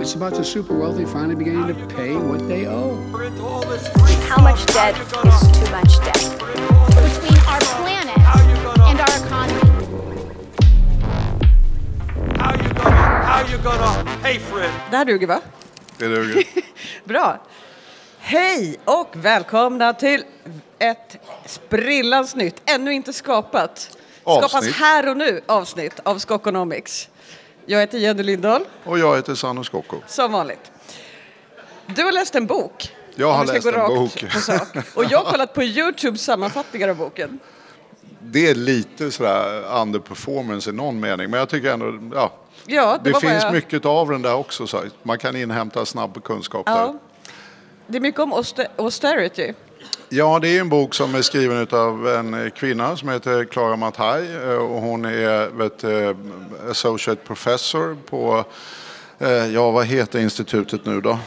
It's about the super wealthy finally beginning to pay what they owe. How much debt is too much debt? between our planet and our economy. How you gonna, how you gonna pay for it? Det här duger va? Det duger. Bra. Hej och välkomna till ett sprillans nytt, ännu inte skapat, skapas Avsnitt. här och nu avsnitt av Skokonomics. Jag heter Jenny Lindahl, Och jag heter Sanno Skocko. som vanligt. Du har läst en bok. Jag har läst en bok. Och jag har kollat på Youtube sammanfattningar av boken. Det är lite sådär underperformance i någon mening, men jag tycker ändå, ja. Ja, det, Det, finns bara... mycket av den där också, så man kan inhämta snabb kunskap Ja. där. Det är mycket om auster- austerity. Ja, det är en bok som är skriven av en eh, kvinna som heter Clara Mathai eh, och hon är vet, eh, associate professor på Ja, vad heter institutet nu då?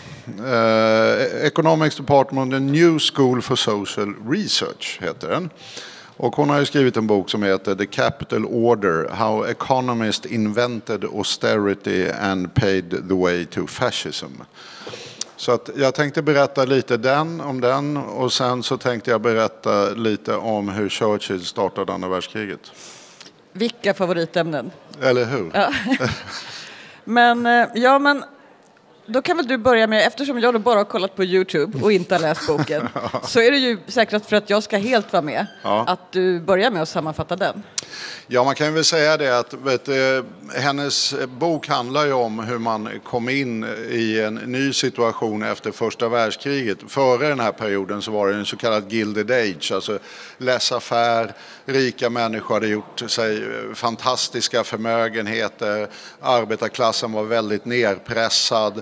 Eh, Economics Department, the New School for Social Research heter den. Och hon har ju skrivit en bok som heter The Capital Order, How Economists Invented Austerity and Paid the Way to Fascism. Så att jag tänkte berätta lite den, om den och sen så tänkte jag berätta lite om hur Churchill startade andra världskriget. Vilka favoritämnen? Eller hur? Men eh, ja, men då kan väl du börja med, eftersom jag då bara har kollat på Youtube och inte har läst boken, så är det ju säkrast för att jag ska helt vara med, Ja. att du börjar med att sammanfatta den. Ja, man kan väl säga det att vet, hennes bok handlar ju om hur man kom in i en ny situation efter första världskriget. Före den här perioden så var det en så kallad Gilded Age, alltså laissez-faire, rika människor hade gjort sig fantastiska förmögenheter, arbetarklassen var väldigt nerpressad.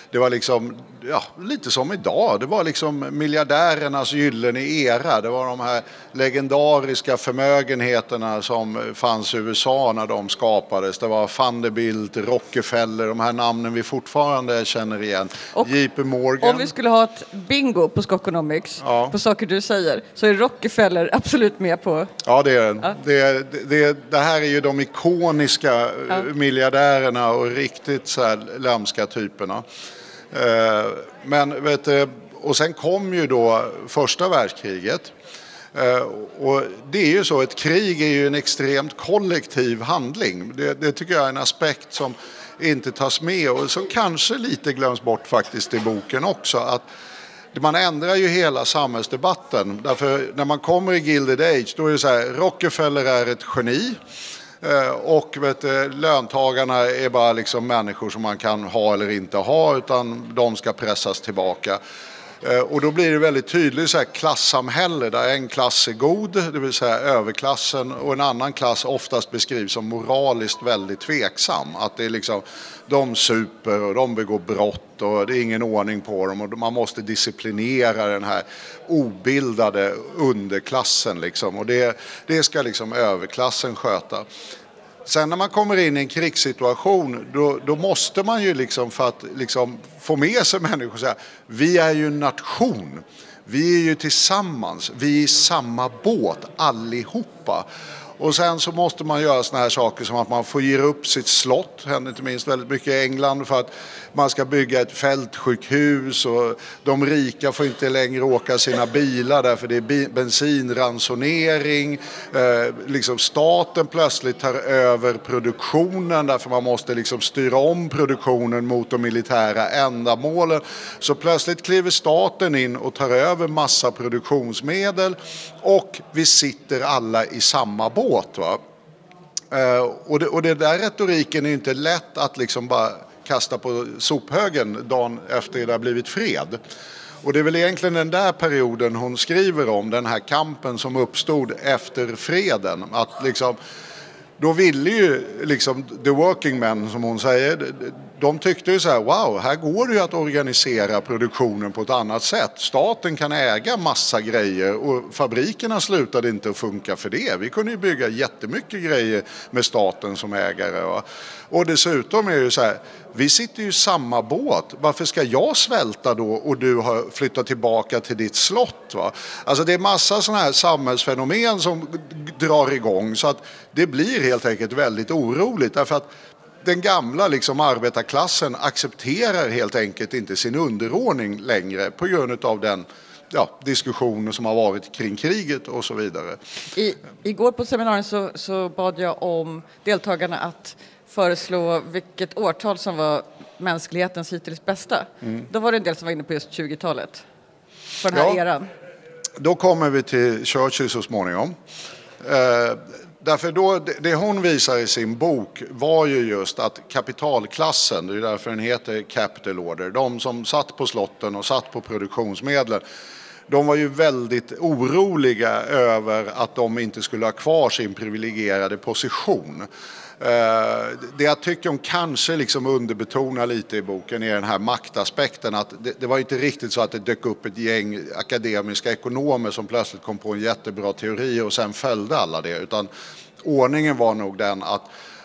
Det var liksom, ja, lite som idag, det var liksom miljardärernas gyllene era. Det var de här legendariska förmögenheterna som fanns i USA när de skapades. Det var Vanderbilt, Rockefeller, de här namnen vi fortfarande känner igen. Och JP Morgan. Om vi skulle ha ett bingo på Skokonomics, Ja. på saker du säger, så är Rockefeller absolut med på... Ja, det är den. Det, det, det här är ju de ikoniska eh, miljardärerna och riktigt så här lömska typerna. Eh, men vet du, och sen kom ju då första världskriget. Eh, och det är ju så, ett krig är ju en extremt kollektiv handling. Det, det tycker jag är en aspekt som inte tas med och som kanske lite glöms bort faktiskt i boken också. Att man ändrar ju hela samhällsdebatten. Därför när man kommer i Gilded Age då är det så här, Rockefeller är ett geni. Eh, och vet, du, löntagarna är bara liksom människor som man kan ha eller inte ha utan de ska pressas tillbaka. Eh, och då blir det väldigt tydligt så här klassamhälle där en klass är god, det vill säga överklassen och en annan klass oftast beskrivs som moraliskt väldigt tveksam. Att det är liksom, de super och de begår brott och det är ingen ordning på dem och man måste disciplinera den här obildade underklassen liksom. Och det, det ska liksom överklassen sköta. Sen när man kommer in i en krigssituation då, då måste man ju liksom för att liksom få med sig människor säga vi är ju en nation. Vi är ju tillsammans, vi är i samma båt allihopa. Och sen så måste man göra såna här saker som att man får ge upp sitt slott, händer inte minst väldigt mycket i England för att man ska bygga ett fältsjukhus och de rika får inte längre åka sina bilar därför det är bensinransonering. Eh, liksom staten plötsligt tar över produktionen därför man måste liksom styra om produktionen mot de militära ändamålen. Så plötsligt kliver staten in och tar över massa produktionsmedel och vi sitter alla i samma båt. Va? Eh, och, det, och det där retoriken är inte lätt att liksom bara kasta på sophögen dagen efter det har blivit fred. Och det är väl egentligen den där perioden hon skriver om, den här kampen som uppstod efter freden. Att liksom, då ville ju liksom the working men som hon säger, de tyckte ju så här, wow, här går det ju att organisera produktionen på ett annat sätt. Staten kan äga massa grejer och fabrikerna slutade inte att funka för det. Vi kunde ju bygga jättemycket grejer med staten som ägare. Va? Och dessutom är det ju så här, vi sitter ju i samma båt. Varför ska jag svälta då och du har flyttat tillbaka till ditt slott? Va? Alltså det är massa sådana här samhällsfenomen som drar igång så att det blir helt enkelt väldigt oroligt. Därför att den gamla liksom arbetarklassen accepterar helt enkelt inte sin underordning längre på grund av den ja, diskussioner som har varit kring kriget och så vidare. I, igår på seminariet så, så bad jag om deltagarna att föreslå vilket årtal som var mänsklighetens hittills bästa. Då var det en del som var inne på just 20-talet. För den här Ja. eran. Då kommer vi till Churchill så småningom. Eh, därför då, det, hon visar i sin bok var ju just att kapitalklassen, det är därför den heter Capital Order, de som satt på slotten och satt på produktionsmedlen, de var ju väldigt oroliga över att de inte skulle ha kvar sin privilegierade position. Eh, det jag tycker hon kanske liksom underbetonar lite i boken är den här maktaspekten. Att det, det var inte riktigt så att det dök upp ett gäng akademiska ekonomer som plötsligt kom på en jättebra teori och sen följde alla det. Utan ordningen var nog den att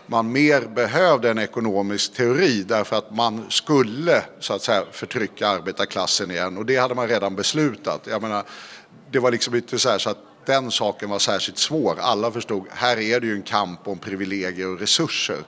man mer behövde en ekonomisk teori därför att man skulle så att säga förtrycka arbetarklassen igen och det hade man redan beslutat. Jag menar, det var liksom inte så här så att den saken var särskilt svår. Alla förstod, här är det ju en kamp om privilegier och resurser.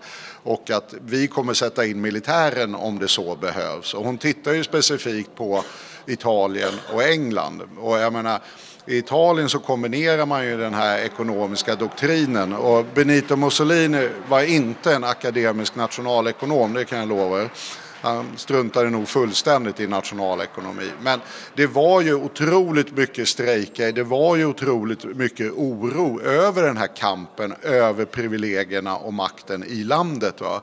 Och att vi kommer sätta in militären om det så behövs. Och hon tittar ju specifikt på Italien och England. Och jag menar, i Italien så kombinerar man ju den här ekonomiska doktrinen och Benito Mussolini var inte en akademisk nationalekonom, det kan jag lova er. Han struntade nog fullständigt i nationalekonomi. Men det var ju otroligt mycket strejker, det var ju otroligt mycket oro över den här kampen, över privilegierna och makten i landet. Va?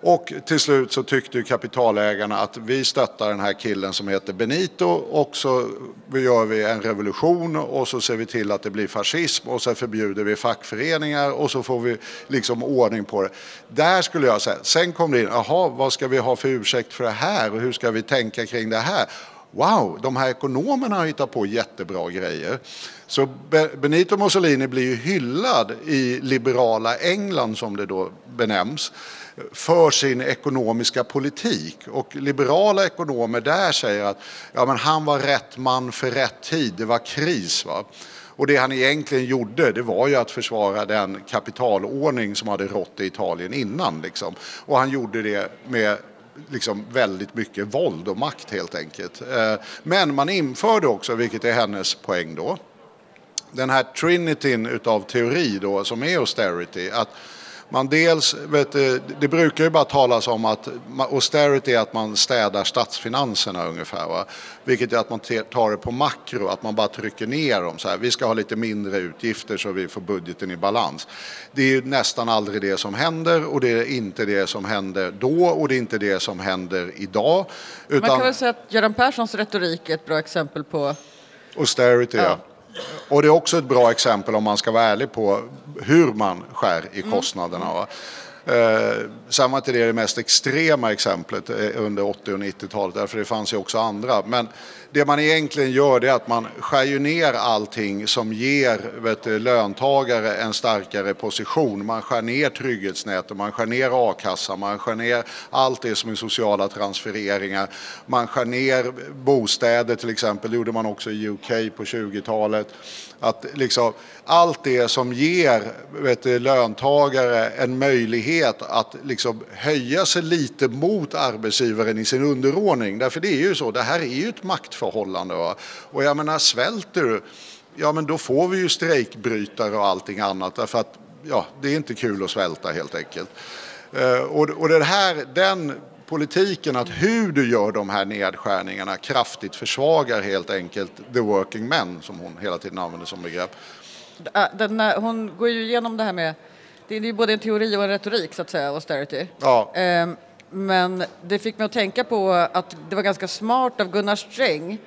Och till slut så tyckte ju kapitalägarna att vi stöttar den här killen som heter Benito och så gör vi en revolution och så ser vi till att det blir fascism och så förbjuder vi fackföreningar och så får vi liksom ordning på det. Där skulle jag säga, sen kom det in, jaha vad ska vi ha för ursäkt för det här och hur ska vi tänka kring det här? Wow, de här ekonomerna har hittat på jättebra grejer. Så Benito Mussolini blir ju hyllad i liberala England som det då benämns för sin ekonomiska politik. Och liberala ekonomer där säger att ja, men han var rätt man för rätt tid, det var kris. Va? Och det han egentligen gjorde det var ju att försvara den kapitalordning som hade rått i Italien innan. Liksom. Och han gjorde det med liksom väldigt mycket våld och makt helt enkelt. Eh, men man införde också, vilket är hennes poäng då, den här trinityn utav teori då som är austerity. Att man dels, vet, du, det brukar ju bara talas om att austerity är att man städar statsfinanserna ungefär. Va? Vilket är att man tar det på makro, att man bara trycker ner dem. Så här, vi ska ha lite mindre utgifter så vi får budgeten i balans. Det är ju nästan aldrig det som händer och det är inte det som händer då och det är inte det som händer idag. Man Utan kan väl säga att Göran Perssons retorik är ett bra exempel på austerity, ja. Ja. Och det är också ett bra exempel om man ska vara ärlig på hur man skär i kostnaderna. Eh, samma till sen var inte det det mest extrema exemplet eh, under 80 och 90-talet, därför det fanns ju också andra. Men det man egentligen gör det är att man skär ju ner allting som ger vet du, löntagare en starkare position. Man skär ner trygghetsnätet, man skär ner a-kassan, man skär ner allt det som är sociala transfereringar. Man skär ner bostäder till exempel, det gjorde man också i UK på 20-talet. Att liksom, allt det som ger vet du, löntagare en möjlighet att liksom höja sig lite mot arbetsgivaren i sin underordning. Därför det är ju så, det här är ju ett maktförhållande. Va? Och jag menar, svälter du, ja men då får vi ju strejkbrytare och allting annat. Därför att ja, det är inte kul att svälta helt enkelt. Uh, Och, och det här, den politiken att hur du gör de här nedskärningarna kraftigt försvagar helt enkelt the working men som hon hela tiden använder som begrepp. Äh, Den, hon går ju igenom det här med, det är ju både en teori och en retorik så att säga, austerity. Ja. Ehm, Men det fick mig att tänka på att det var ganska smart av Gunnar Sträng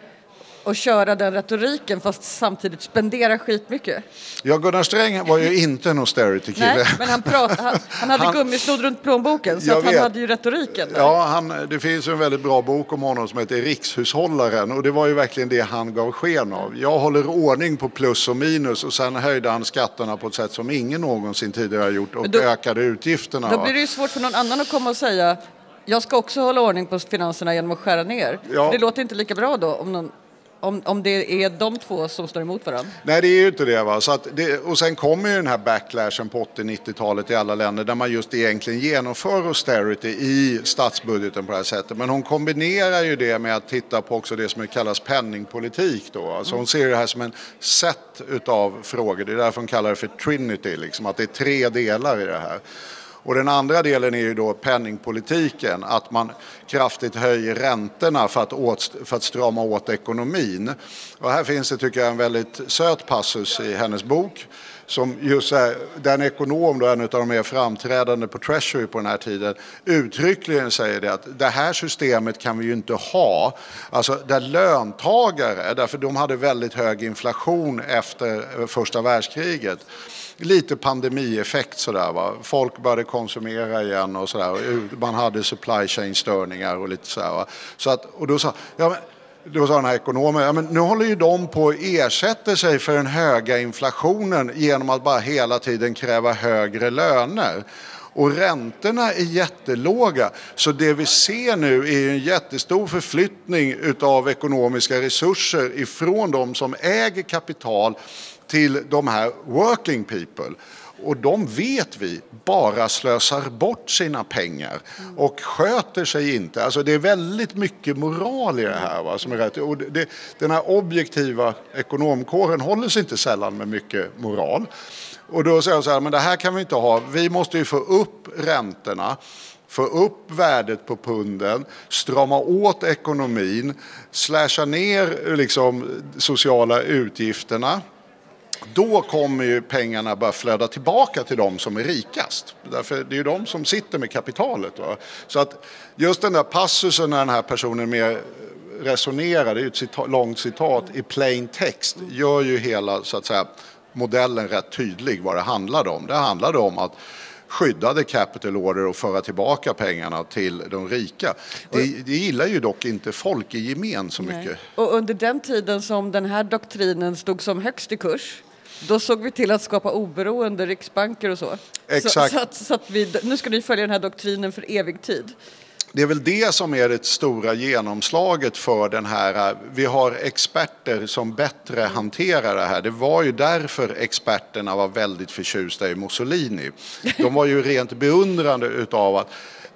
att köra den retoriken fast samtidigt spendera skitmycket. Ja, Gunnar Sträng var ju inte en austerity-kille. Nej, men han, prat, han, han hade Han- gummisnodd runt plånboken så han hade ju retoriken. där. Ja, han, det finns en väldigt bra bok om honom som heter Rikshushållaren och det var ju verkligen det han gav sken av. Jag håller ordning på plus och minus och sen höjde han skatterna på ett sätt som ingen någonsin tidigare har gjort och då- ökade utgifterna. Då blir det ju svårt för någon annan att komma och säga jag ska också hålla ordning på finanserna genom att skära ner. Ja. Det låter inte lika bra då om någon om, om det är de två som står emot varandra. Nej, det är ju inte det. Va? Så att det och sen kommer ju den här backlashen på 80-90-talet i alla länder där man just egentligen genomför austerity i statsbudgeten på det här sättet. Men hon kombinerar ju det med att titta på också det som kallas penningpolitik. Då. Alltså hon ser det här som en set utav frågor. Det är därför hon kallar det för Trinity, liksom, att det är tre delar i det här. Och den andra delen är ju då penningpolitiken, att man kraftigt höjer räntorna för att, åt, för att strama åt ekonomin. Och här finns det, tycker jag, en väldigt söt passus i hennes bok som just är, den ekonom, då, en av de mer framträdande på Treasury på den här tiden, uttryckligen säger det att det här systemet kan vi ju inte ha. Alltså där löntagare, därför de hade väldigt hög inflation efter eh, första världskriget, lite pandemieffekt sådär va. Folk började konsumera igen och sådär. Man hade supply chain störningar och lite sådär va. Så att, och då sa, ja, men, då sa den här ekonomen, ja, men nu håller ju de på att ersätta sig för den höga inflationen genom att bara hela tiden kräva högre löner. Och räntorna är jättelåga. Så det vi ser nu är en jättestor förflyttning utav ekonomiska resurser ifrån de som äger kapital till de här working people. Och de vet vi bara slösar bort sina pengar och sköter sig inte. Alltså det är väldigt mycket moral i det här. Va, som är rätt. Och det, den här objektiva ekonomkåren håller sig inte sällan med mycket moral. Och då säger jag så här, men det här kan vi inte ha. Vi måste ju få upp räntorna få upp värdet på punden, strama åt ekonomin, slasha ner liksom, sociala utgifterna då kommer ju pengarna börja flöda tillbaka till de som är rikast. Därför det är ju de som sitter med kapitalet. Va? Så att just den där passusen när den här personen mer resonerar, det är ju ett citat, långt citat i plain text, gör ju hela så att säga, modellen rätt tydlig vad det handlade om. Det handlade om att skydda the capital order och föra tillbaka pengarna till de rika. Det, det gillar ju dock inte folk i gemen så mycket. Och under den tiden som den här doktrinen stod som högst i kurs då såg vi till att skapa oberoende riksbanker och så. Exakt. Så, så, att, så att vi, nu ska ni följa den här doktrinen för evig tid. Det är väl det som är det stora genomslaget för den här. Vi har experter som bättre hanterar det här. Det var ju därför experterna var väldigt förtjusta i Mussolini. De var ju rent beundrande utav att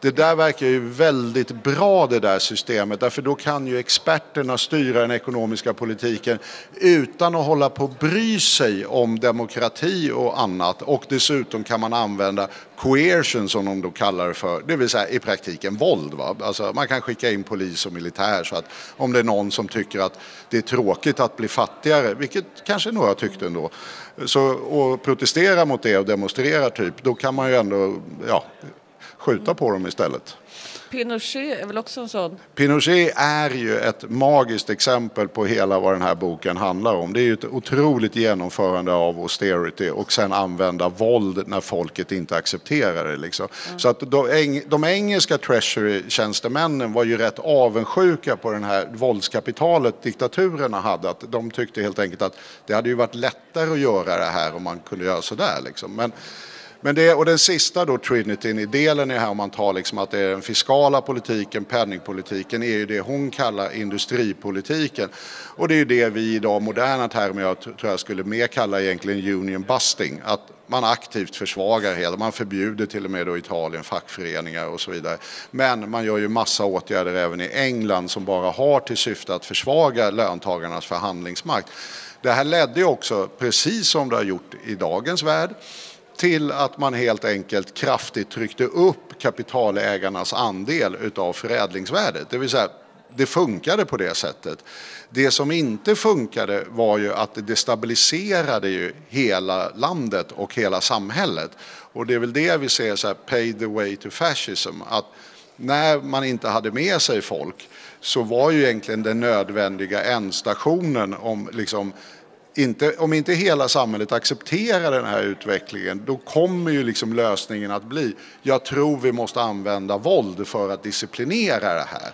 det där verkar ju väldigt bra det där systemet därför då kan ju experterna styra den ekonomiska politiken utan att hålla på och bry sig om demokrati och annat och dessutom kan man använda coercion som de då kallar det för, det vill säga i praktiken våld. Va? Alltså man kan skicka in polis och militär så att om det är någon som tycker att det är tråkigt att bli fattigare, vilket kanske några tyckte ändå, så, och protestera mot det och demonstrera typ, då kan man ju ändå ja, skjuta på dem istället. Pinochet är väl också en sån? Pinochet är ju ett magiskt exempel på hela vad den här boken handlar om. Det är ju ett otroligt genomförande av austerity och sen använda våld när folket inte accepterar det. Liksom. Mm. Så att de, de engelska treasury-tjänstemännen var ju rätt avundsjuka på den här våldskapitalet diktaturerna hade. Att de tyckte helt enkelt att det hade ju varit lättare att göra det här om man kunde göra sådär. Liksom. Men, men det, och den sista då, Trinityn, i delen är här om man tar liksom att det är den fiskala politiken, penningpolitiken, är ju det hon kallar industripolitiken. Och det är ju det vi idag, moderna termer, jag tror jag skulle mer kalla egentligen union busting. Att man aktivt försvagar hela, man förbjuder till och med då Italien fackföreningar och så vidare. Men man gör ju massa åtgärder även i England som bara har till syfte att försvaga löntagarnas förhandlingsmakt. Det här ledde ju också, precis som det har gjort i dagens värld, till att man helt enkelt kraftigt tryckte upp kapitalägarnas andel utav förädlingsvärdet. Det vill säga, det funkade på det sättet. Det som inte funkade var ju att det destabiliserade ju hela landet och hela samhället. Och det är väl det vi ser så här, pay the way to fascism. Att när man inte hade med sig folk så var ju egentligen den nödvändiga ändstationen om liksom inte, om inte hela samhället accepterar den här utvecklingen då kommer ju liksom lösningen att bli jag tror vi måste använda våld för att disciplinera det här.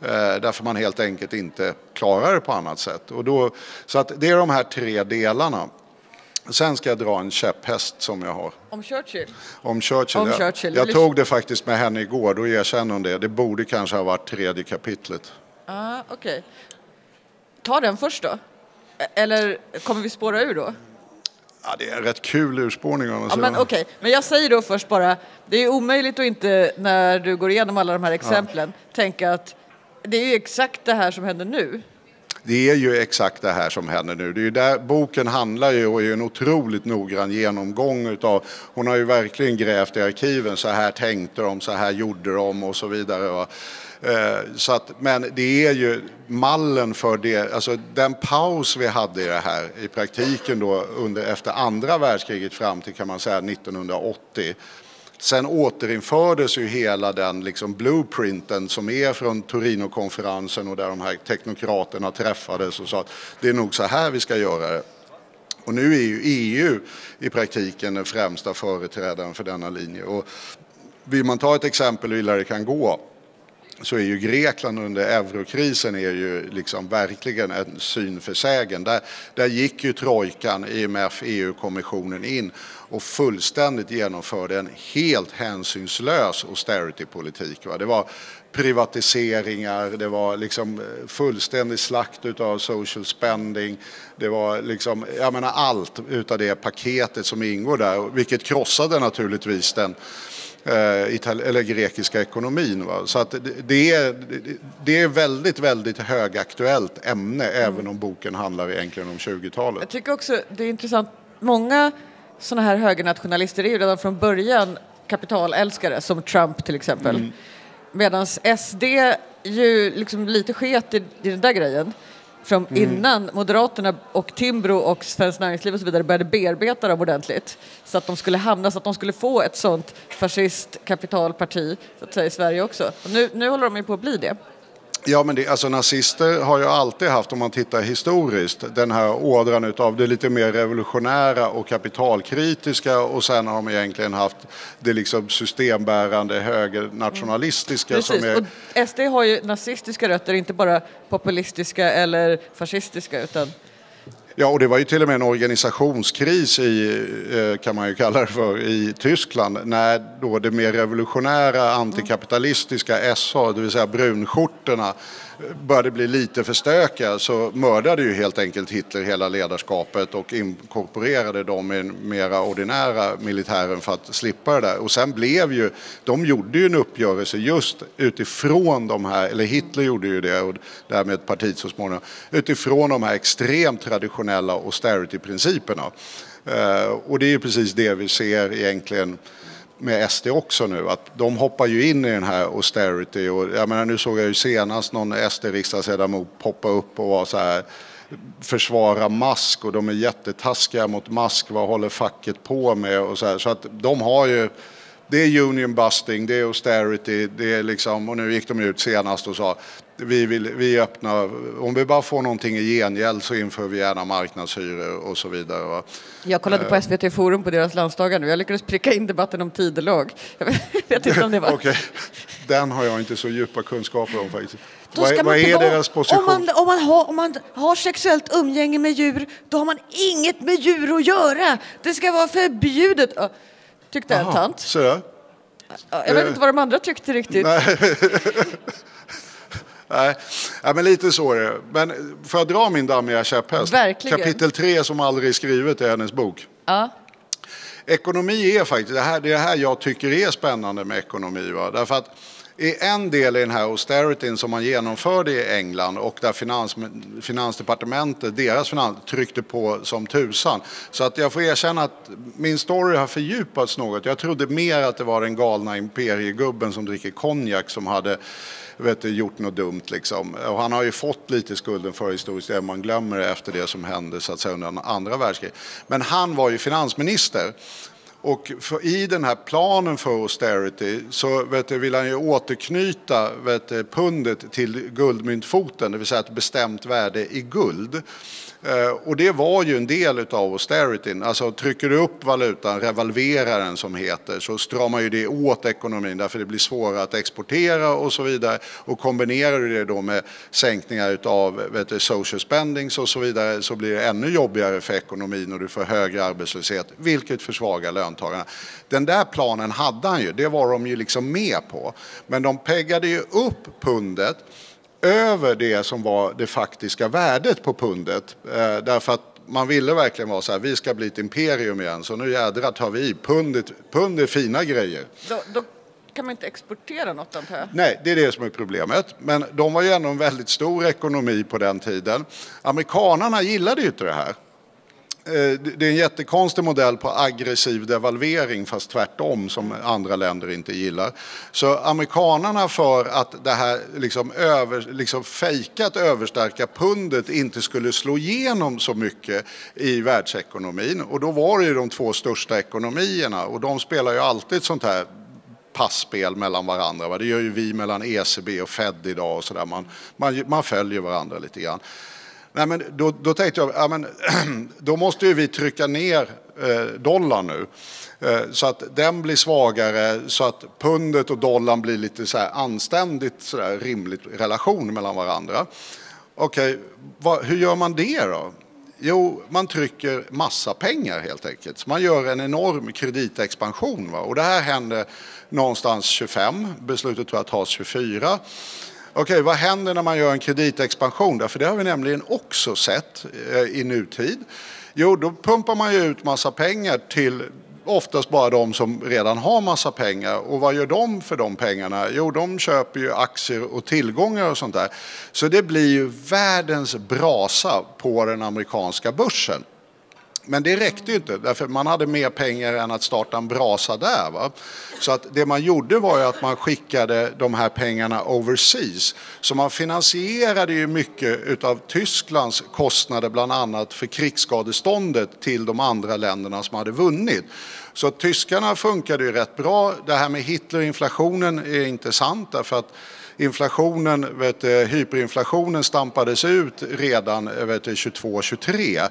Eh, därför man helt enkelt inte klarar det på annat sätt. Och då, så att det är de här tre delarna. Sen ska jag dra en käpphäst som jag har. Om Churchill? Om Churchill, Om jag, Churchill. jag tog det faktiskt med henne igår, då erkänner hon det. Det borde kanske ha varit tredje kapitlet. Ah, Okej. Okay. ta den först då? Eller kommer vi spåra ur då? Ja, det är en rätt kul urspårning Ja, men okej, men jag säger då först bara, det är omöjligt att inte när du går igenom alla de här exemplen tänka att det är exakt det här som händer nu. Det är ju exakt det här som händer nu. Det är ju där boken handlar ju och är en otroligt noggrann genomgång utav, hon har ju verkligen grävt i arkiven, så här tänkte de, så här gjorde de och så vidare. Eh, så att, men det är ju mallen för det, alltså den paus vi hade i det här i praktiken då under, efter andra världskriget fram till kan man säga 1980 Sen återinfördes ju hela den liksom blueprinten som är från Torinokonferensen och där de här teknokraterna träffades och sa att det är nog så här vi ska göra det. Och nu är ju EU i praktiken den främsta företrädaren för denna linje. Och vill man ta ett exempel hur illa det kan gå så är ju Grekland under eurokrisen är ju liksom verkligen en syn för sägen. Där, där gick ju trojkan, IMF, EU-kommissionen in och fullständigt genomförde en helt hänsynslös austerity-politik. Det var privatiseringar, det var liksom eh, fullständig slakt av social spending. Det var liksom, jag menar allt utav det paketet som ingår där, vilket krossade naturligtvis den eller grekiska ekonomin. Va? Så att det, är, det- är väldigt, väldigt högaktuellt ämne även om boken handlar egentligen om 20-talet. Jag tycker också det är intressant, många sådana här högernationalister är ju redan från början kapitalälskare, som Trump till exempel. Mm. Medan SD ju liksom lite sket i, i den där grejen. Från Mm. innan Moderaterna och Timbro och Svenskt Näringsliv och så vidare började bearbeta dem ordentligt. Så att de skulle hamna, så att de skulle få ett sånt fascistkapitalparti så att säga, i Sverige också. Och nu, nu håller de ju på att bli det. Ja, men det, alltså nazister har ju alltid haft, om man tittar historiskt, den här ådran utav det lite mer revolutionära och kapitalkritiska och sen har de egentligen haft det liksom systembärande högernationalistiska som Precis, är... och SD har ju nazistiska rötter, inte bara populistiska eller fascistiska utan Ja, och det var ju till och med en organisationskris i, eh, kan man ju kalla det för, i Tyskland när då det mer revolutionära antikapitalistiska SA, det vill säga brunskjortorna, eh, började bli lite för stökiga så mördade ju helt enkelt Hitler hela ledarskapet och inkorporerade dem i den mera ordinära militären för att slippa det där. Och sen blev ju, de gjorde ju en uppgörelse just utifrån de här, eller Hitler gjorde ju det och därmed partiet så småningom, utifrån de här extremt traditionella austerity-principerna. Eh, och det är ju precis det vi ser egentligen med SD också nu, att de hoppar ju in i den här austerity och jag menar nu såg jag ju senast någon SD-riksdagsledamot poppa upp och vara så här försvara mask och de är jättetaskiga mot mask, vad håller facket på med och så här. Så att de har ju, det är union busting, det är austerity, det är liksom, och nu gick de ut senast och sa vi, vill, vi öppnar, om vi bara får någonting i gengäld så inför vi gärna marknadshyror och så vidare. Va? Jag kollade på SVT Forum på deras landsdagar nu. Jag lyckades pricka in debatten om tidelag. Jag vet inte om det var... Okej, den har jag inte så djupa kunskaper om faktiskt. Vad, är- vad är deras position? Om man, om, man har, om man har sexuellt umgänge med djur, då har man inget med djur att göra. Det ska vara förbjudet. Tyckte en Jaha, tant. Så Jag vet inte vad de andra tyckte riktigt. Nej, men lite så är det. Men för att dra min dammiga käpphäst. Verkligen. Kapitel 3 som aldrig är skrivet i hennes bok. Ja. Ekonomi är faktiskt, det här, det är det här jag tycker är spännande med ekonomi. Va? Därför att i en del i den här austerityn som man genomförde i England och där finans, Finansdepartementet, deras finans, tryckte på som tusan. Så att jag får erkänna att min story har fördjupats något. Jag trodde mer att det var den galna imperiegubben som dricker konjak som hade vet du, gjort något dumt. Liksom. Och han har ju fått lite skulden för historiskt, det man glömmer det efter det som hände så att säga, under andra världskriget. Men han var ju finansminister. Och för, i den här planen för austerity så vet du, vill han ju återknyta vet du, pundet till guldmyntfoten, det vill säga ett bestämt värde i guld. Eh, och det var ju en del av austerityn. Alltså trycker du upp valutan, revalverar den som heter, så stramar ju det åt ekonomin därför det blir svårare att exportera och så vidare. Och kombinerar du det då med sänkningar av vet du, social spendings och så vidare så blir det ännu jobbigare för ekonomin och du får högre arbetslöshet, vilket försvagar löntagarna. Den där planen hade han ju, det var de ju liksom med på. Men de peggade ju upp pundet över det som var det faktiska värdet på pundet. Eh, därför att man ville verkligen vara så här, vi ska bli ett imperium igen, så nu jädrar tar vi i. Pundet, pund är fina grejer. Då, då kan man inte exportera något antar jag? Nej, det är det som är problemet. Men de var ju ändå en väldigt stor ekonomi på den tiden. Amerikanarna gillade ju inte det här. Eh, det är en jättekonstig modell på aggressiv devalvering fast tvärtom som andra länder inte gillar. Så amerikanarna för att det här liksom, över, liksom fejkat överstärka pundet inte skulle slå igenom så mycket i världsekonomin. Och då var det ju de två största ekonomierna och de spelar ju alltid ett sånt här passspel mellan varandra. Va? Det gör ju vi mellan ECB och Fed idag och sådär. Man, man, man följer varandra lite grann. Nej, men då, då tänkte jag, ja, men, då måste ju vi trycka ner eh, dollarn nu. Eh, så att den blir svagare, så att pundet och dollarn blir lite så här anständigt så där, rimligt relation mellan varandra. Okej, okay, hur gör man det då? Jo, man trycker massa pengar helt enkelt. Så man gör en enorm kreditexpansion. Va? Och det här hände någonstans 25, beslutet tror jag tas 24. Okej, vad händer när man gör en kreditexpansion? Därför det har vi nämligen också sett eh, i nutid. Jo, då pumpar man ju ut massa pengar till oftast bara de som redan har massa pengar. Och vad gör de för de pengarna? Jo, de köper ju aktier och tillgångar och sånt där. Så det blir ju världens brasa på den amerikanska börsen. Men det räckte ju inte, därför man hade mer pengar än att starta en brasa där. Va? Så att det man gjorde var ju att man skickade de här pengarna overseas. Så man finansierade ju mycket av Tysklands kostnader, bland annat för krigsskadeståndet till de andra länderna som hade vunnit. Så tyskarna funkade ju rätt bra. Det här med Hitler och inflationen är inte sant därför att inflationen, vet du, hyperinflationen stampades ut redan 22-23.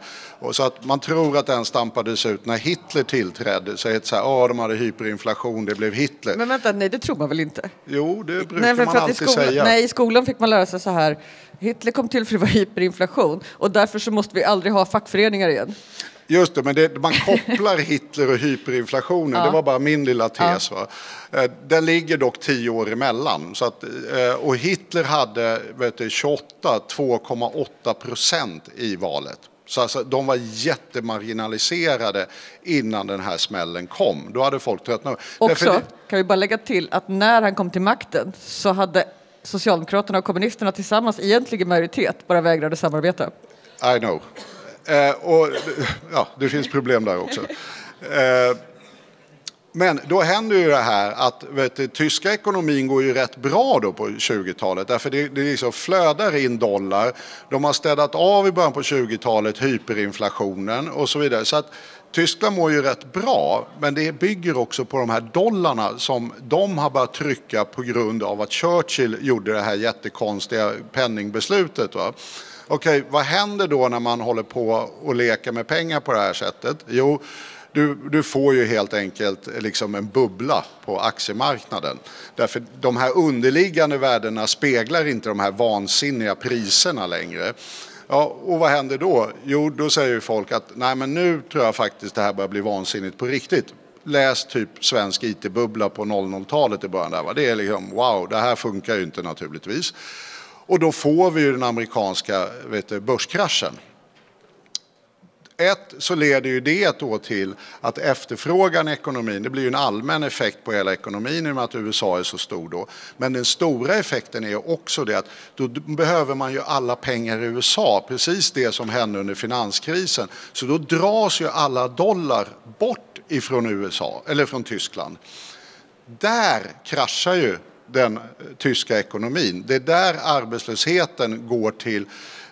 Så att man tror att den stampades ut när Hitler tillträdde. Så att så här, de hade hyperinflation, det blev Hitler. Men vänta, nej det tror man väl inte? Jo, det brukar nej, man alltid skolan, säga. Nej, i skolan fick man lära sig så här. Hitler kom till för att det var hyperinflation och därför så måste vi aldrig ha fackföreningar igen. Just det, men det, man kopplar Hitler och hyperinflationen. Ja. Det var bara min lilla tes. Ja. Va? Eh, den ligger dock tio år emellan. Så att, eh, och Hitler hade vet du, 28, 2,8 procent i valet. Så alltså, de var jättemarginaliserade innan den här smällen kom. Då hade folk tröttnat. Också, det... kan vi bara lägga till att när han kom till makten så hade Socialdemokraterna och kommunisterna tillsammans egentligen majoritet, bara vägrade samarbeta. I know. Eh, och, ja, det finns problem där också. Eh, men då händer ju det här att vet du, tyska ekonomin går ju rätt bra då på 20-talet. Därför det, det liksom flödar in dollar. De har städat av i början på 20-talet hyperinflationen och så vidare. Så att Tyskland mår ju rätt bra, men det bygger också på de här dollarna som de har börjat trycka på grund av att Churchill gjorde det här jättekonstiga penningbeslutet. Va? Okej, vad händer då när man håller på och leker med pengar på det här sättet? Jo, du, du får ju helt enkelt liksom en bubbla på aktiemarknaden. Därför de här underliggande värdena speglar inte de här vansinniga priserna längre. Ja, och vad händer då? Jo, då säger ju folk att nej, men nu tror jag faktiskt det här börjar bli vansinnigt på riktigt. Läs typ svensk IT-bubbla på 00-talet i början där. Va? Det är liksom wow, det här funkar ju inte naturligtvis. Och då får vi ju den amerikanska vet du, börskraschen. Ett, så leder ju det då till att efterfrågan i ekonomin, det blir ju en allmän effekt på hela ekonomin i och med att USA är så stor då. Men den stora effekten är också det att då behöver man ju alla pengar i USA, precis det som hände under finanskrisen. Så då dras ju alla dollar bort ifrån USA, eller från Tyskland. Där kraschar ju den eh, tyska ekonomin. Det är där arbetslösheten går till.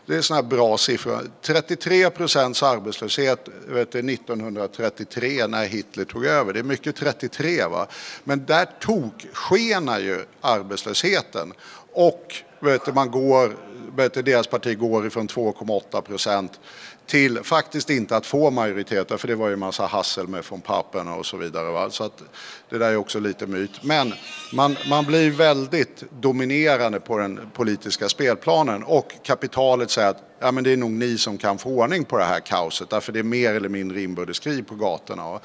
Det är sådana bra siffror. 33 procents arbetslöshet vet du, 1933 när Hitler tog över. Det är mycket 33 va. Men där tog skenar ju arbetslösheten. Och vet du, man går, vet du, deras parti går ifrån 2,8 procent till faktiskt inte att få majoriteter, för det var ju en massa hassel med från papperna och så vidare. Va? Så att det där är också lite myt. Men man, man blir väldigt dominerande på den politiska spelplanen och kapitalet säger att ja men det är nog ni som kan få ordning på det här kaoset därför det är mer eller mindre inbördeskrig på gatorna.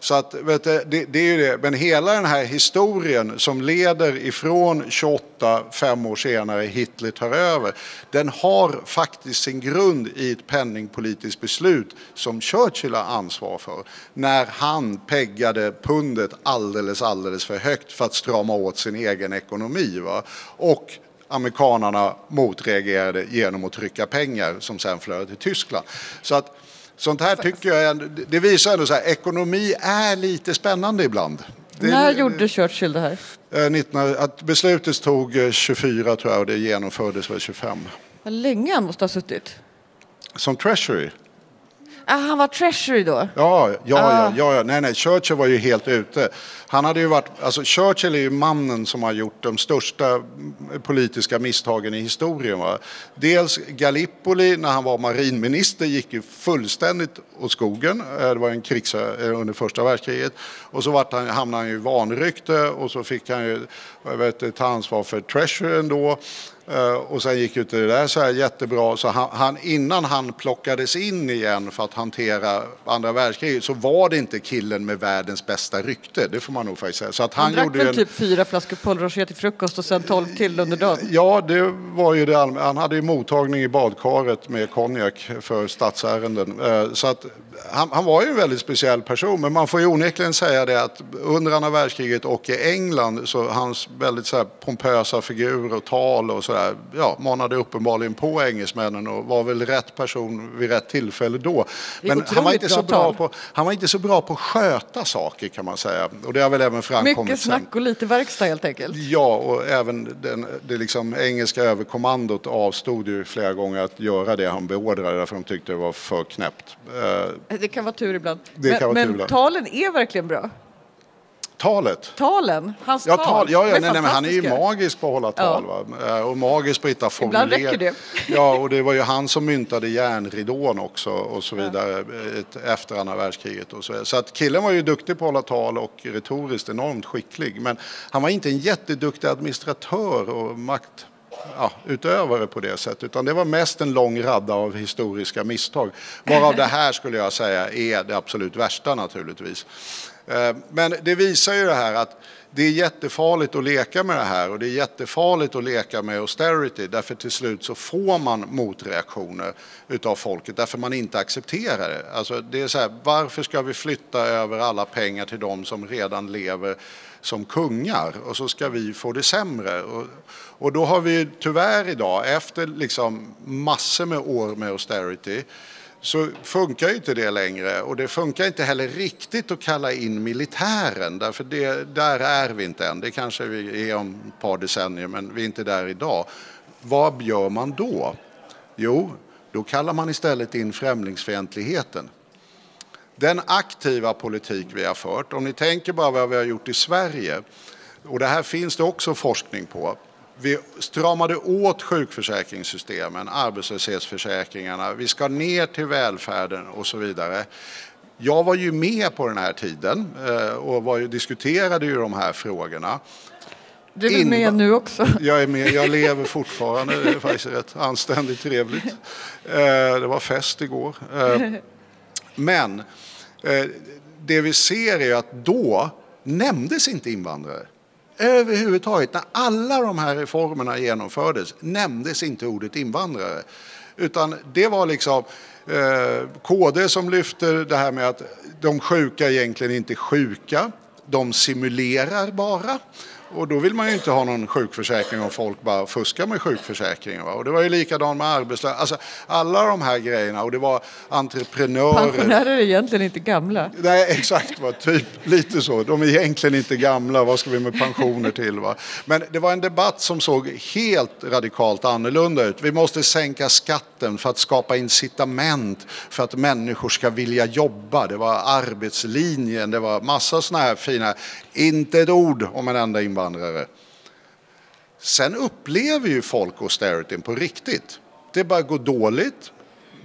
Så att, vet du, det, det är ju det. Men hela den här historien som leder ifrån 28, fem år senare, Hitler tar över, den har faktiskt sin grund i ett penningpolitiskt beslut som Churchill har ansvar för. När han peggade pundet alldeles, alldeles för högt för att strama åt sin egen ekonomi. Va? Och amerikanarna motreagerade genom att trycka pengar som sen flödade till Tyskland. Så att sånt här tycker jag, det visar ändå så här, ekonomi är lite spännande ibland. Det, När gjorde Churchill det här? eh, 19, att beslutet tog eh, 24 tror jag och det genomfördes väl 25. Vad länge han måste ha suttit. Som treasury. Ah, han var treasury då? Ja, ja, Ah. ja, ja, nej, nej, Churchill var ju helt ute. Han hade ju varit, alltså Churchill är ju mannen som har gjort de största politiska misstagen i historien. Va? Dels Gallipoli när han var marinminister gick ju fullständigt åt skogen. Eh, Det var en krigsö eh, under första världskriget. Och så vart han, hamnade han ju i vanrykte och så fick han ju jag vet, ta ansvar för treasuryn då. Eh, Och sen gick ju inte det där så här jättebra. Så han, han, innan han plockades in igen för att hantera andra världskriget så var det inte killen med världens bästa rykte. Det får man nog faktiskt säga. Så att Han, han, drack gjorde väl en, typ fyra flaskor Paul Rocher till frukost och sen tolv till under dagen? Ja, det var ju det allmänna. Han hade ju mottagning i badkaret med konjak för statsärenden. Eh, Så att han, han var ju en väldigt speciell person. Men man får ju onekligen säga det att under andra världskriget och i England så hans väldigt så pompösa figur och tal och sådär ja, manade uppenbarligen på engelsmännen och var väl rätt person vid rätt tillfälle då. Men han var, inte så bra på, han var inte så bra på att sköta saker kan man säga. Och det har väl även framkommit Mycket snack och lite verkstad helt enkelt. Ja, och även den, det liksom engelska överkommandot avstod ju flera gånger att göra det han beordrade därför de tyckte det var för knäppt. Eh, Det kan vara tur ibland. Det men kan vara men tur ibland. talen är verkligen bra. talet. Talen, hans Ja, tal. tal, ja, ja nej, nej, men han är ju magisk på att hålla tal. Va? Eh, Och magisk på att hitta Ibland formuleringar. räcker det. Ja, och det var ju han som myntade järnridån också och så vidare eh, ett, efter andra världskriget. Och så, vidare. så att killen var ju duktig på att hålla tal och retoriskt enormt skicklig. Men han var inte en jätteduktig administratör och makt ja, utövare på det sättet. Utan det var mest en lång radda av historiska misstag. Varav det här skulle jag säga är det absolut värsta naturligtvis. Eh, men det visar ju det här att det är jättefarligt att leka med det här och det är jättefarligt att leka med austerity därför till slut så får man motreaktioner utav folket därför man inte accepterar det. Alltså det är så här, varför ska vi flytta över alla pengar till de som redan lever som kungar och så ska vi få det sämre. Och, och då har vi tyvärr idag, efter liksom massor med år med austerity, så funkar ju inte det längre och det funkar inte heller riktigt att kalla in militären därför det, där är vi inte än. Det kanske vi är om ett par decennier men vi är inte där idag. Vad gör man då? Jo, då kallar man istället in främlingsfientligheten. Den aktiva politik vi har fört, om ni tänker bara vad vi har gjort i Sverige, och det här finns det också forskning på. Vi stramade åt sjukförsäkringssystemen, arbetslöshetsförsäkringarna, vi ska ner till välfärden och så vidare. Jag var ju med på den här tiden eh, och var ju, diskuterade ju de här frågorna. Du är väl med Inva- nu också? Jag är med, jag lever fortfarande, det är faktiskt rätt anständigt trevligt. Eh, Det var fest igår. Eh, Men Eh, det vi ser är att då nämndes inte invandrare. Överhuvudtaget, när alla de här reformerna genomfördes nämndes inte ordet invandrare. Utan det var liksom eh, KD som lyfte det här med att de sjuka egentligen inte är sjuka. De simulerar bara. Och då vill man ju inte ha någon sjukförsäkring om folk bara fuskar med sjukförsäkringen. Va? Och det var ju likadant med arbetslösa. Alltså alla de här grejerna. Och det var entreprenörer. Pensionärer är egentligen inte gamla. Nej, exakt. Va? Typ lite så. De är egentligen inte gamla. Vad ska vi med pensioner till? Va? Men det var en debatt som såg helt radikalt annorlunda ut. Vi måste sänka skatten för att skapa incitament för att människor ska vilja jobba. Det var arbetslinjen. Det var massa såna här fina... Inte ett ord om en enda invandrare. Sen upplever ju folk austerityn på riktigt. Det bara går dåligt.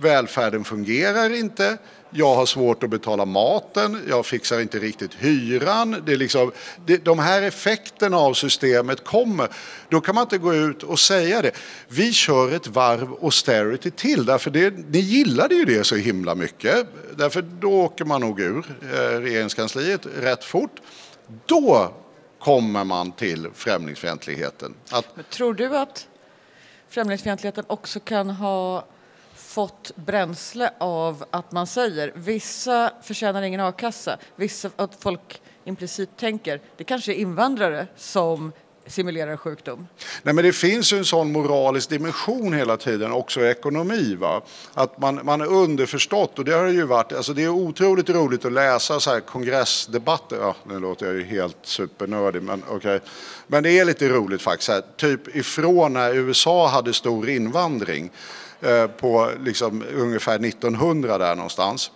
välfärden fungerar inte, jag har svårt att betala maten, jag fixar inte riktigt hyran. Det är liksom, det, de här effekterna av systemet kommer. Då kan man inte gå ut och säga det. Vi kör ett varv austerity till, därför det, ni gillade ju det så himla mycket. Därför då åker man nog ur eh, regeringskansliet rätt fort. Då kommer man till främlingsfientligheten. Att, Men tror du att främlingsfientligheten också kan ha fått bränsle av att man säger vissa förtjänar ingen a-kassa, vissa att folk implicit tänker det kanske är invandrare som simulerar sjukdom. Nej, men det finns ju en sån moralisk dimension hela tiden också i ekonomi. Va? Att man, man är underförstått och det har det ju varit. Alltså det är otroligt roligt att läsa så här kongressdebatter. Ja, nu låter jag ju helt supernördig men okej. Okay. Men det är lite roligt faktiskt. Här. Typ ifrån när USA hade stor invandring eh, på liksom ungefär 1900 där någonstans.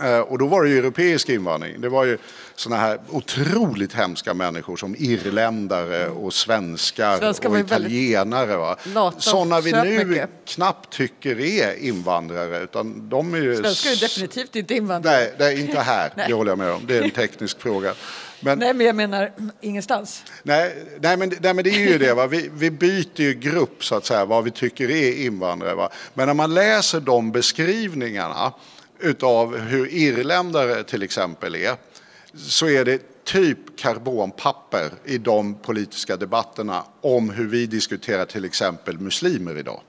Eh, och då var det ju europeisk invandring. Det var ju såna här otroligt hemska människor som irländare och svenskar, Svenskar och italienare. Va? Sådana vi nu mycket. knappt tycker är invandrare. Utan de är ju... Svenskar är definitivt inte invandrare. Nej, det är inte här. Det håller jag med om. Det är en teknisk fråga. Men, Nej, men jag menar ingenstans. Nej, nej, men, nej, men det är ju det. Va? Vi, vi byter ju grupp, så att säga, vad vi tycker är invandrare. Va? Men när man läser de beskrivningarna utav hur irländare till exempel är, så är det typ karbonpapper i de politiska debatterna om hur vi diskuterar till exempel muslimer idag.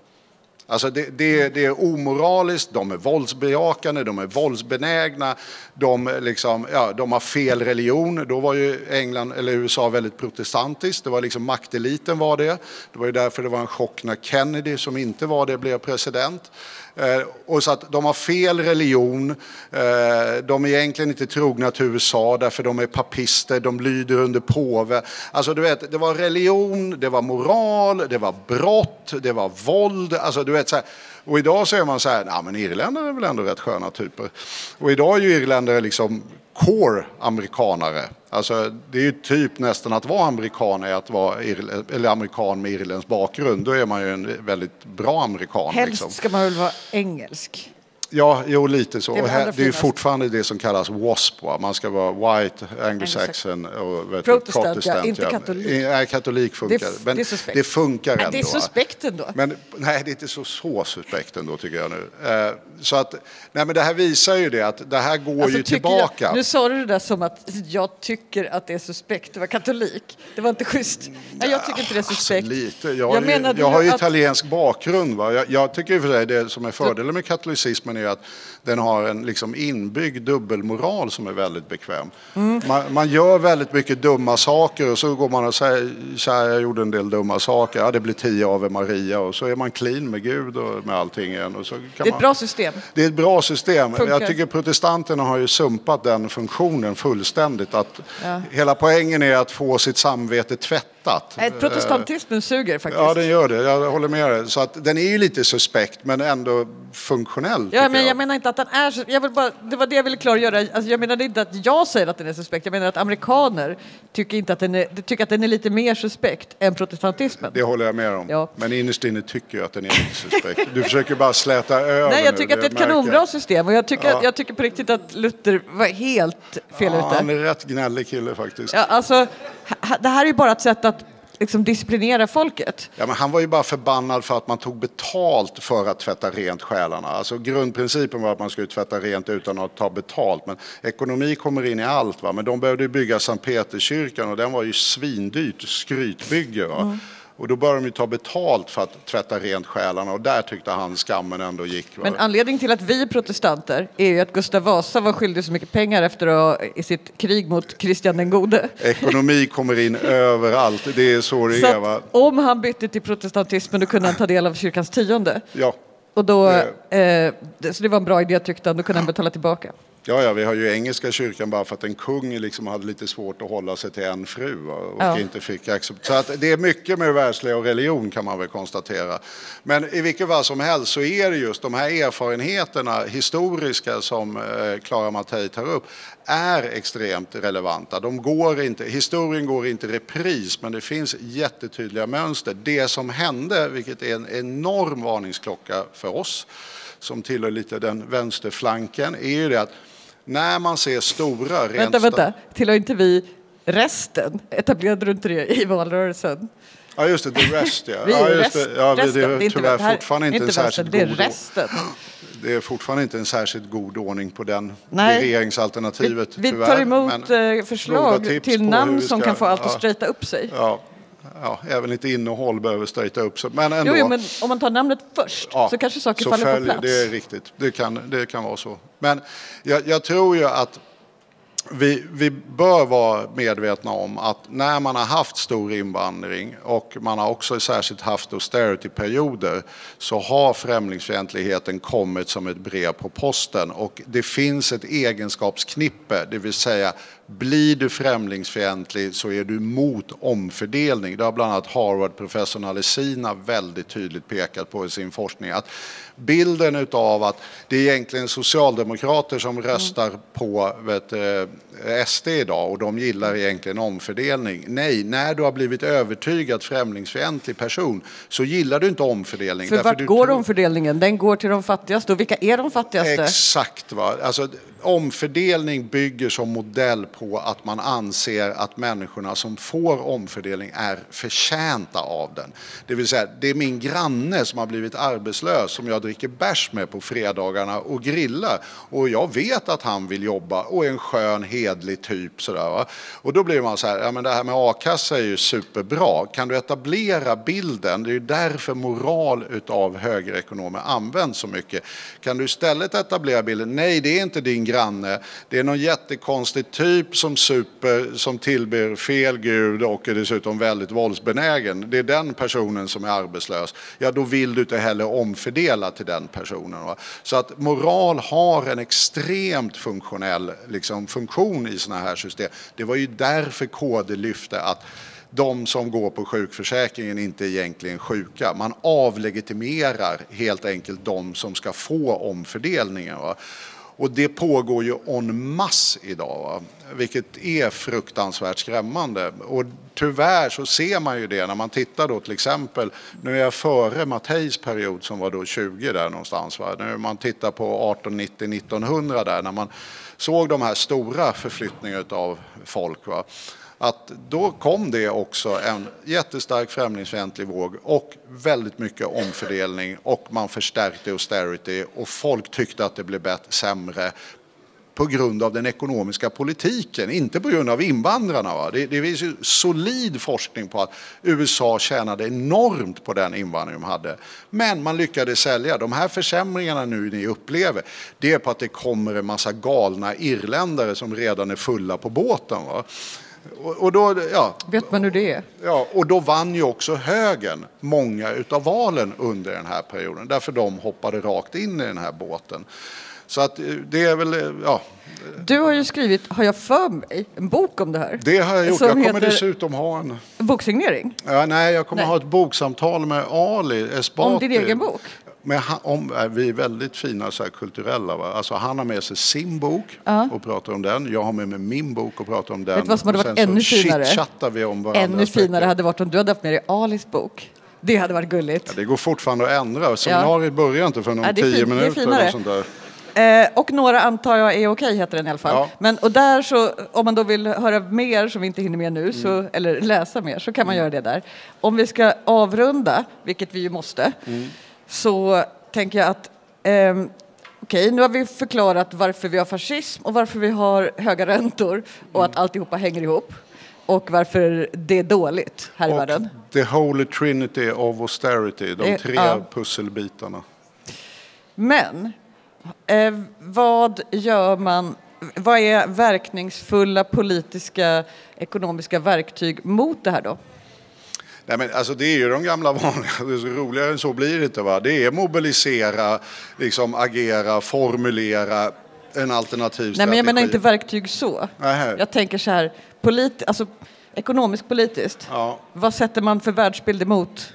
Alltså det, det, det är omoraliskt, de är våldsbejakande, de är våldsbenägna, de, liksom, ja, de har fel religion. Då var ju England, eller USA väldigt protestantiskt, det var liksom makteliten var det. Det var ju därför det var en chock när Kennedy, som inte var det, blev president. Eh, och så att de har fel religion, eh, de är egentligen inte trogna till USA därför de är papister, de lyder under påve. Alltså du vet, det var religion, det var moral, det var brott, det var våld. Alltså du vet så här, och idag säger man så här, nej men irländare är väl ändå rätt sköna typer. Och idag är ju irländare liksom core amerikanare. Alltså det är ju typ nästan att vara amerikan är att vara eller amerikan med irländsk bakgrund. Då är man ju en väldigt bra amerikan. Helst liksom. ska man väl vara engelsk. Ja, jo lite så. Det är här, det är ju fortfarande det som kallas WASP. Va? Man ska vara white, anglo-saxon och vet du, Protestant, ja, inte katolik. Nej, katolik funkar. Det men det suspekt. det funkar ändå. det är suspekt ändå. Men nej, det är inte så, så suspekt ändå tycker jag nu. Eh, så att, nej men det här visar ju det att det här går Alltså, ju tillbaka. Jag, nu sa du det där som att jag tycker att det är suspekt att vara katolik. Det var inte schysst. Nej, jag tycker inte det är suspekt. Alltså, lite. Jag, har ju, jag har ju att- italiensk bakgrund. Va? Jag, jag tycker och för sig det som är fördelen med katolicismen är att den har en liksom inbyggd dubbelmoral som är väldigt bekväm. Mm. Man, man gör väldigt mycket dumma saker och så går man och säger här, jag gjorde en del dumma saker, ja det blir tio Ave Maria och så är man clean med Gud och med allting igen. Och så kan Det är ett man... bra system. Det är ett bra system. Funkar. Jag tycker protestanterna har ju sumpat den funktionen fullständigt. Att Hela poängen är att få sitt samvete tvättat. Nej, Protestantismen suger faktiskt. Ja, den gör det. Jag håller med dig. Så att den är ju lite suspekt, men ändå funktionell. Ja, men jag menar inte att den är så, jag vill bara, Det var det jag ville klargöra. Alltså, jag menar inte att jag säger att den är suspekt. Jag menar att amerikaner tycker, inte att den är, tycker att den är lite mer suspekt än protestantismen. Det håller jag med om. Ja. Men innerst inne tycker jag att den är lite suspekt. Du försöker bara släta över Nej, jag nu, tycker att det är ett kanonbra jag. system och jag tycker, Ja. jag tycker på riktigt att Luther var helt fel Ja, han ute. är rätt gnällig kille faktiskt. Ja, alltså, det här är ju bara ett sätt att liksom, disciplinera folket. Ja, men han var ju bara förbannad för att man tog betalt för att tvätta rent själarna. Alltså grundprincipen var att man skulle tvätta rent utan att ta betalt. Men ekonomi kommer in i allt. Va? Men de behövde bygga Sankt Peterskyrkan och den var ju svindyrt, skrytbygge. Va? Mm. Och då började de ju ta betalt för att tvätta rent själarna och där tyckte han skammen ändå gick. Va? Men anledningen till att vi är protestanter är ju att Gustav Vasa var skyldig så mycket pengar efter att, i sitt krig mot Kristian den gode. Ekonomi kommer in överallt, det är så det Så är. Va? om han bytte till protestantismen då kunde han ta del av kyrkans tionde. Ja. Och då, Det- eh, det- så det var en bra idé tyckte han, då kunde han betala tillbaka. Ja, ja, vi har ju engelska kyrkan bara för att en kung liksom hade lite svårt att hålla sig till en fru och Ja. inte fick accept. Så att det är mycket med världsliga och religion kan man väl konstatera. Men i vilket fall som helst så är det just de här erfarenheterna historiska som eh, Clara Mattei tar upp är extremt relevanta. De går inte, historien går inte i repris men det finns jättetydliga mönster. Det som hände, vilket är en enorm varningsklocka för oss som tillhör lite den vänsterflanken är ju det att när man ser stora... rent Vänta, vänta. Tillhör inte vi resten? Etablerade du inte det i valrörelsen? Ja just det, the rest ja. Vi ja, är just rest, det. Ja, resten. det är är inte, tyvärr det här- fortfarande inte en vänstern, särskilt det är god resten. Det är fortfarande inte en särskilt god ordning på den Nej. regeringsalternativet. Vi, vi tyvärr. tar emot Men eh, förslag till namn som kan få allt ja, att straighta upp sig. Ja, ja, även lite innehåll behöver straighta upp sig. Men ändå. Jo, jo, men om man tar namnet först Ja, så kanske saker så faller på följer- plats. Det är riktigt, det kan, det kan vara så. Men jag, jag tror ju att vi, vi bör vara medvetna om att när man har haft stor invandring och man har också särskilt haft austerity-perioder så har främlingsfientligheten kommit som ett brev på posten och det finns ett egenskapsknippe, det vill säga blir du främlingsfientlig så är du mot omfördelning. Det har bland annat Harvard-professorn Alesina väldigt tydligt pekat på i sin forskning. Att bilden utav att det är egentligen socialdemokrater som röstar på vet, du, SD idag och de gillar egentligen omfördelning. Nej, när du har blivit övertygad främlingsfientlig person så gillar du inte omfördelning. För vart går tror- omfördelningen? Den går till de fattigaste. Och vilka är de fattigaste? Exakt. Va? Alltså, omfördelning bygger som modell på på att man anser att människorna som får omfördelning är förtjänta av den. Det vill säga, det är min granne som har blivit arbetslös som jag dricker bärs med på fredagarna och grillar. Och jag vet att han vill jobba och är en skön, hedlig typ. Sådär, va? Och då blir man så här, ja men det här med a-kassa är ju superbra. Kan du etablera bilden, det är ju därför moral utav högerekonomer används så mycket. Kan du istället etablera bilden, nej det är inte din granne, det är någon jättekonstig typ Typ som super, som tillber fel gud och är dessutom väldigt våldsbenägen. Det är den personen som är arbetslös. Ja, då vill du inte heller omfördela till den personen. Va? Så att moral har en extremt funktionell liksom, funktion i sådana här system. Det var ju därför KD lyfte att de som går på sjukförsäkringen inte är egentligen sjuka. Man avlegitimerar helt enkelt de som ska få omfördelningen. Va? Och det pågår ju en mass idag, va? vilket är fruktansvärt skrämmande. Och tyvärr så ser man ju det när man tittar då till exempel, nu är jag före Matteis period som var då 20 där någonstans. Va? nu man tittar på 1890-1900 där, när man såg de här stora förflyttningarna av folk. Va? att då kom det också en jättestark främlingsfientlig våg och väldigt mycket omfördelning och man förstärkte austerity och folk tyckte att det blev bättre, sämre på grund av den ekonomiska politiken, inte på grund av invandrarna. Va? Det, det finns ju solid forskning på att USA tjänade enormt på den invandring de hade. Men man lyckades sälja. De här försämringarna nu ni upplever, det är på att det kommer en massa galna irländare som redan är fulla på båten. Va? Och, då, ja, Vet man hur det är? ja, och då vann ju också högern många utav valen under den här perioden. Därför de hoppade rakt in i den här båten. Så att eh, det är väl, eh, ja, Du har ju skrivit, har jag för mig, en bok om det här. det har jag gjort. Jag kommer dessutom ha en, Boksignering. ja, nej, jag kommer Nej. ha ett boksamtal med Ali Esbati. Om din egen bok? Med, han- om, eh, vi är väldigt fina så här, kulturella. Va? Alltså, han har med sig sin bok Ja. och pratar om den. Jag har med mig min bok och pratar om den. Vet du vad som hade Och varit ännu finare? vi om Ännu finare hade varit om du hade haft med dig Alis bok. Det hade varit gulligt. Det går fortfarande att ändra. Seminariet börjar inte förrän om Ja, tio fin- det är minuter. finare. Eller sånt där. Eh, och några antar jag är okej, heter den i alla fall. Ja. Men, och där så, om man då vill höra mer som vi inte hinner med nu, Mm. så, eller läsa mer, så kan man göra det där. Om vi ska avrunda, vilket vi ju måste, Mm. så tänker jag att ehm, Okej, nu har vi förklarat varför vi har fascism och varför vi har höga räntor och Mm. att alltihopa hänger ihop. Och varför det är dåligt här i Och världen. the holy trinity of austerity, de tre ja. pusselbitarna. Men eh, vad gör man? Vad är verkningsfulla politiska ekonomiska verktyg mot det här då? Nej, men alltså det är ju de gamla vanliga, det är så roligare än så blir det inte. Va? Det är mobilisera, liksom agera, formulera en alternativ Nej, strategi. men jag menar inte verktyg så. Nähä. Jag tänker så här, polit, alltså, ekonomiskt politiskt. Ja. Vad sätter man för världsbild emot?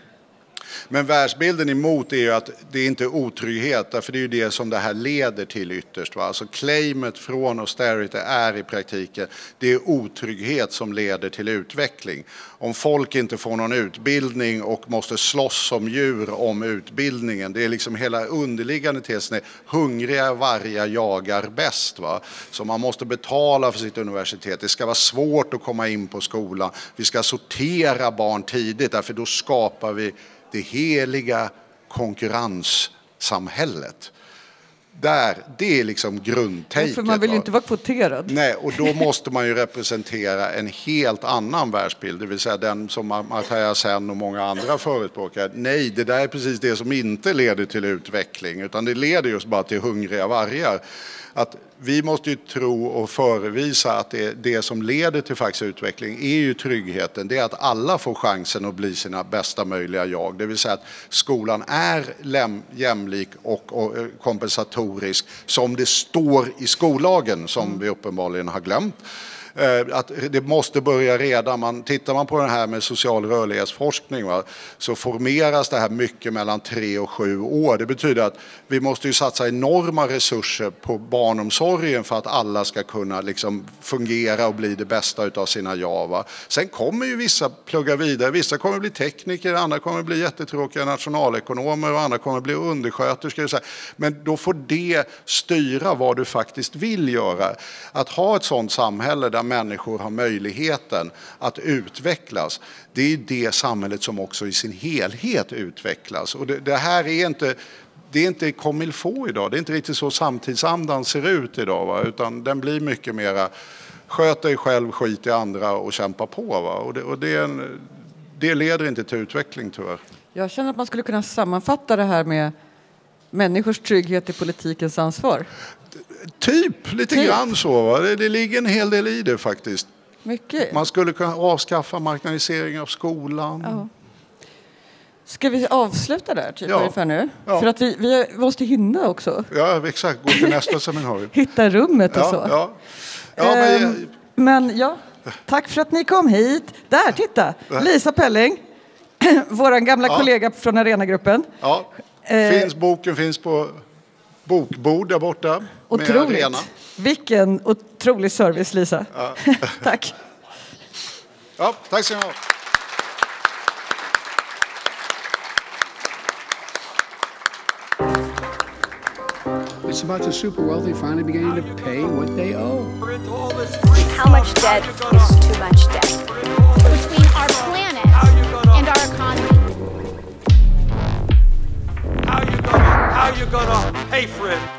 Men världsbilden emot är ju att det inte är otrygghet, därför det är ju det som det här leder till ytterst. Va? Alltså claimet från austerity är i praktiken, det är otrygghet som leder till utveckling. Om folk inte får någon utbildning och måste slåss som djur om utbildningen, det är liksom hela underliggande tesen är hungriga vargar jagar bäst. Va? Så man måste betala för sitt universitet, det ska vara svårt att komma in på skolan, vi ska sortera barn tidigt, därför då skapar vi det heliga konkurrenssamhället. Där, det är liksom grundtaket. För man vill ju inte vara kvoterad. Nej, och då måste man ju representera en helt annan världsbild, det vill säga den som Amartya Sen och många andra förespråkar. Nej, det där är precis det som inte leder till utveckling, utan det leder just bara till hungriga vargar. Att vi måste ju tro och förevisa att det, det som leder till faktisk utveckling är ju tryggheten. Det är att alla får chansen att bli sina bästa möjliga jag. Det vill säga att skolan är läm, jämlik och, och eh, kompensatorisk som det står i skollagen som vi uppenbarligen har glömt. Eh, att det måste börja redan. Man, tittar man på det här med social rörlighetsforskning va, så formeras det här mycket mellan tre och sju år. Det betyder att vi måste ju satsa enorma resurser på barnomsorgen för att alla ska kunna liksom fungera och bli det bästa av sina jag. Va. Sen kommer ju vissa plugga vidare. Vissa kommer bli tekniker, andra kommer bli jättetråkiga nationalekonomer och andra kommer bli undersköterskor. och så här. Men då får det styra vad du faktiskt vill göra. Att ha ett sådant samhälle där människor har möjligheten att utvecklas, det är det samhället som också i sin helhet utvecklas. Och det, det här är inte det är inte comme il faut idag. Det är inte riktigt så samtidsandan ser ut idag. Va? Utan den blir mycket mera sköt dig själv, skit i andra och kämpa på. Va? Och, det, och det, är en, det leder inte till utveckling tyvärr. Jag känner att man skulle kunna sammanfatta det här med människors trygghet i politikens ansvar. Typ, lite Typ. grann så. Va? Det, det ligger en hel del i det faktiskt. Mycket. Man skulle kunna avskaffa marknadisering av skolan. Ja. Ska vi avsluta där typ Ja. ungefär nu? Ja. För att vi, vi måste hinna också. Ja, exakt. Gå till nästa seminarium. Hitta rummet och Ja, så. ja. ja men, Ehm, men ja, tack för att ni kom hit. Där, titta! Lisa Pelling, vår gamla kollega från Arenagruppen. ja. Eh. Finns, boken finns på bokbord där borta. med Otroligt. Arena. Vilken otrolig service, Lisa. tack. Ja, tack ska ni ha. It's about the super wealthy finally beginning to pay what they owe. How much debt is too much debt? between our planet How you gonna, pay for it?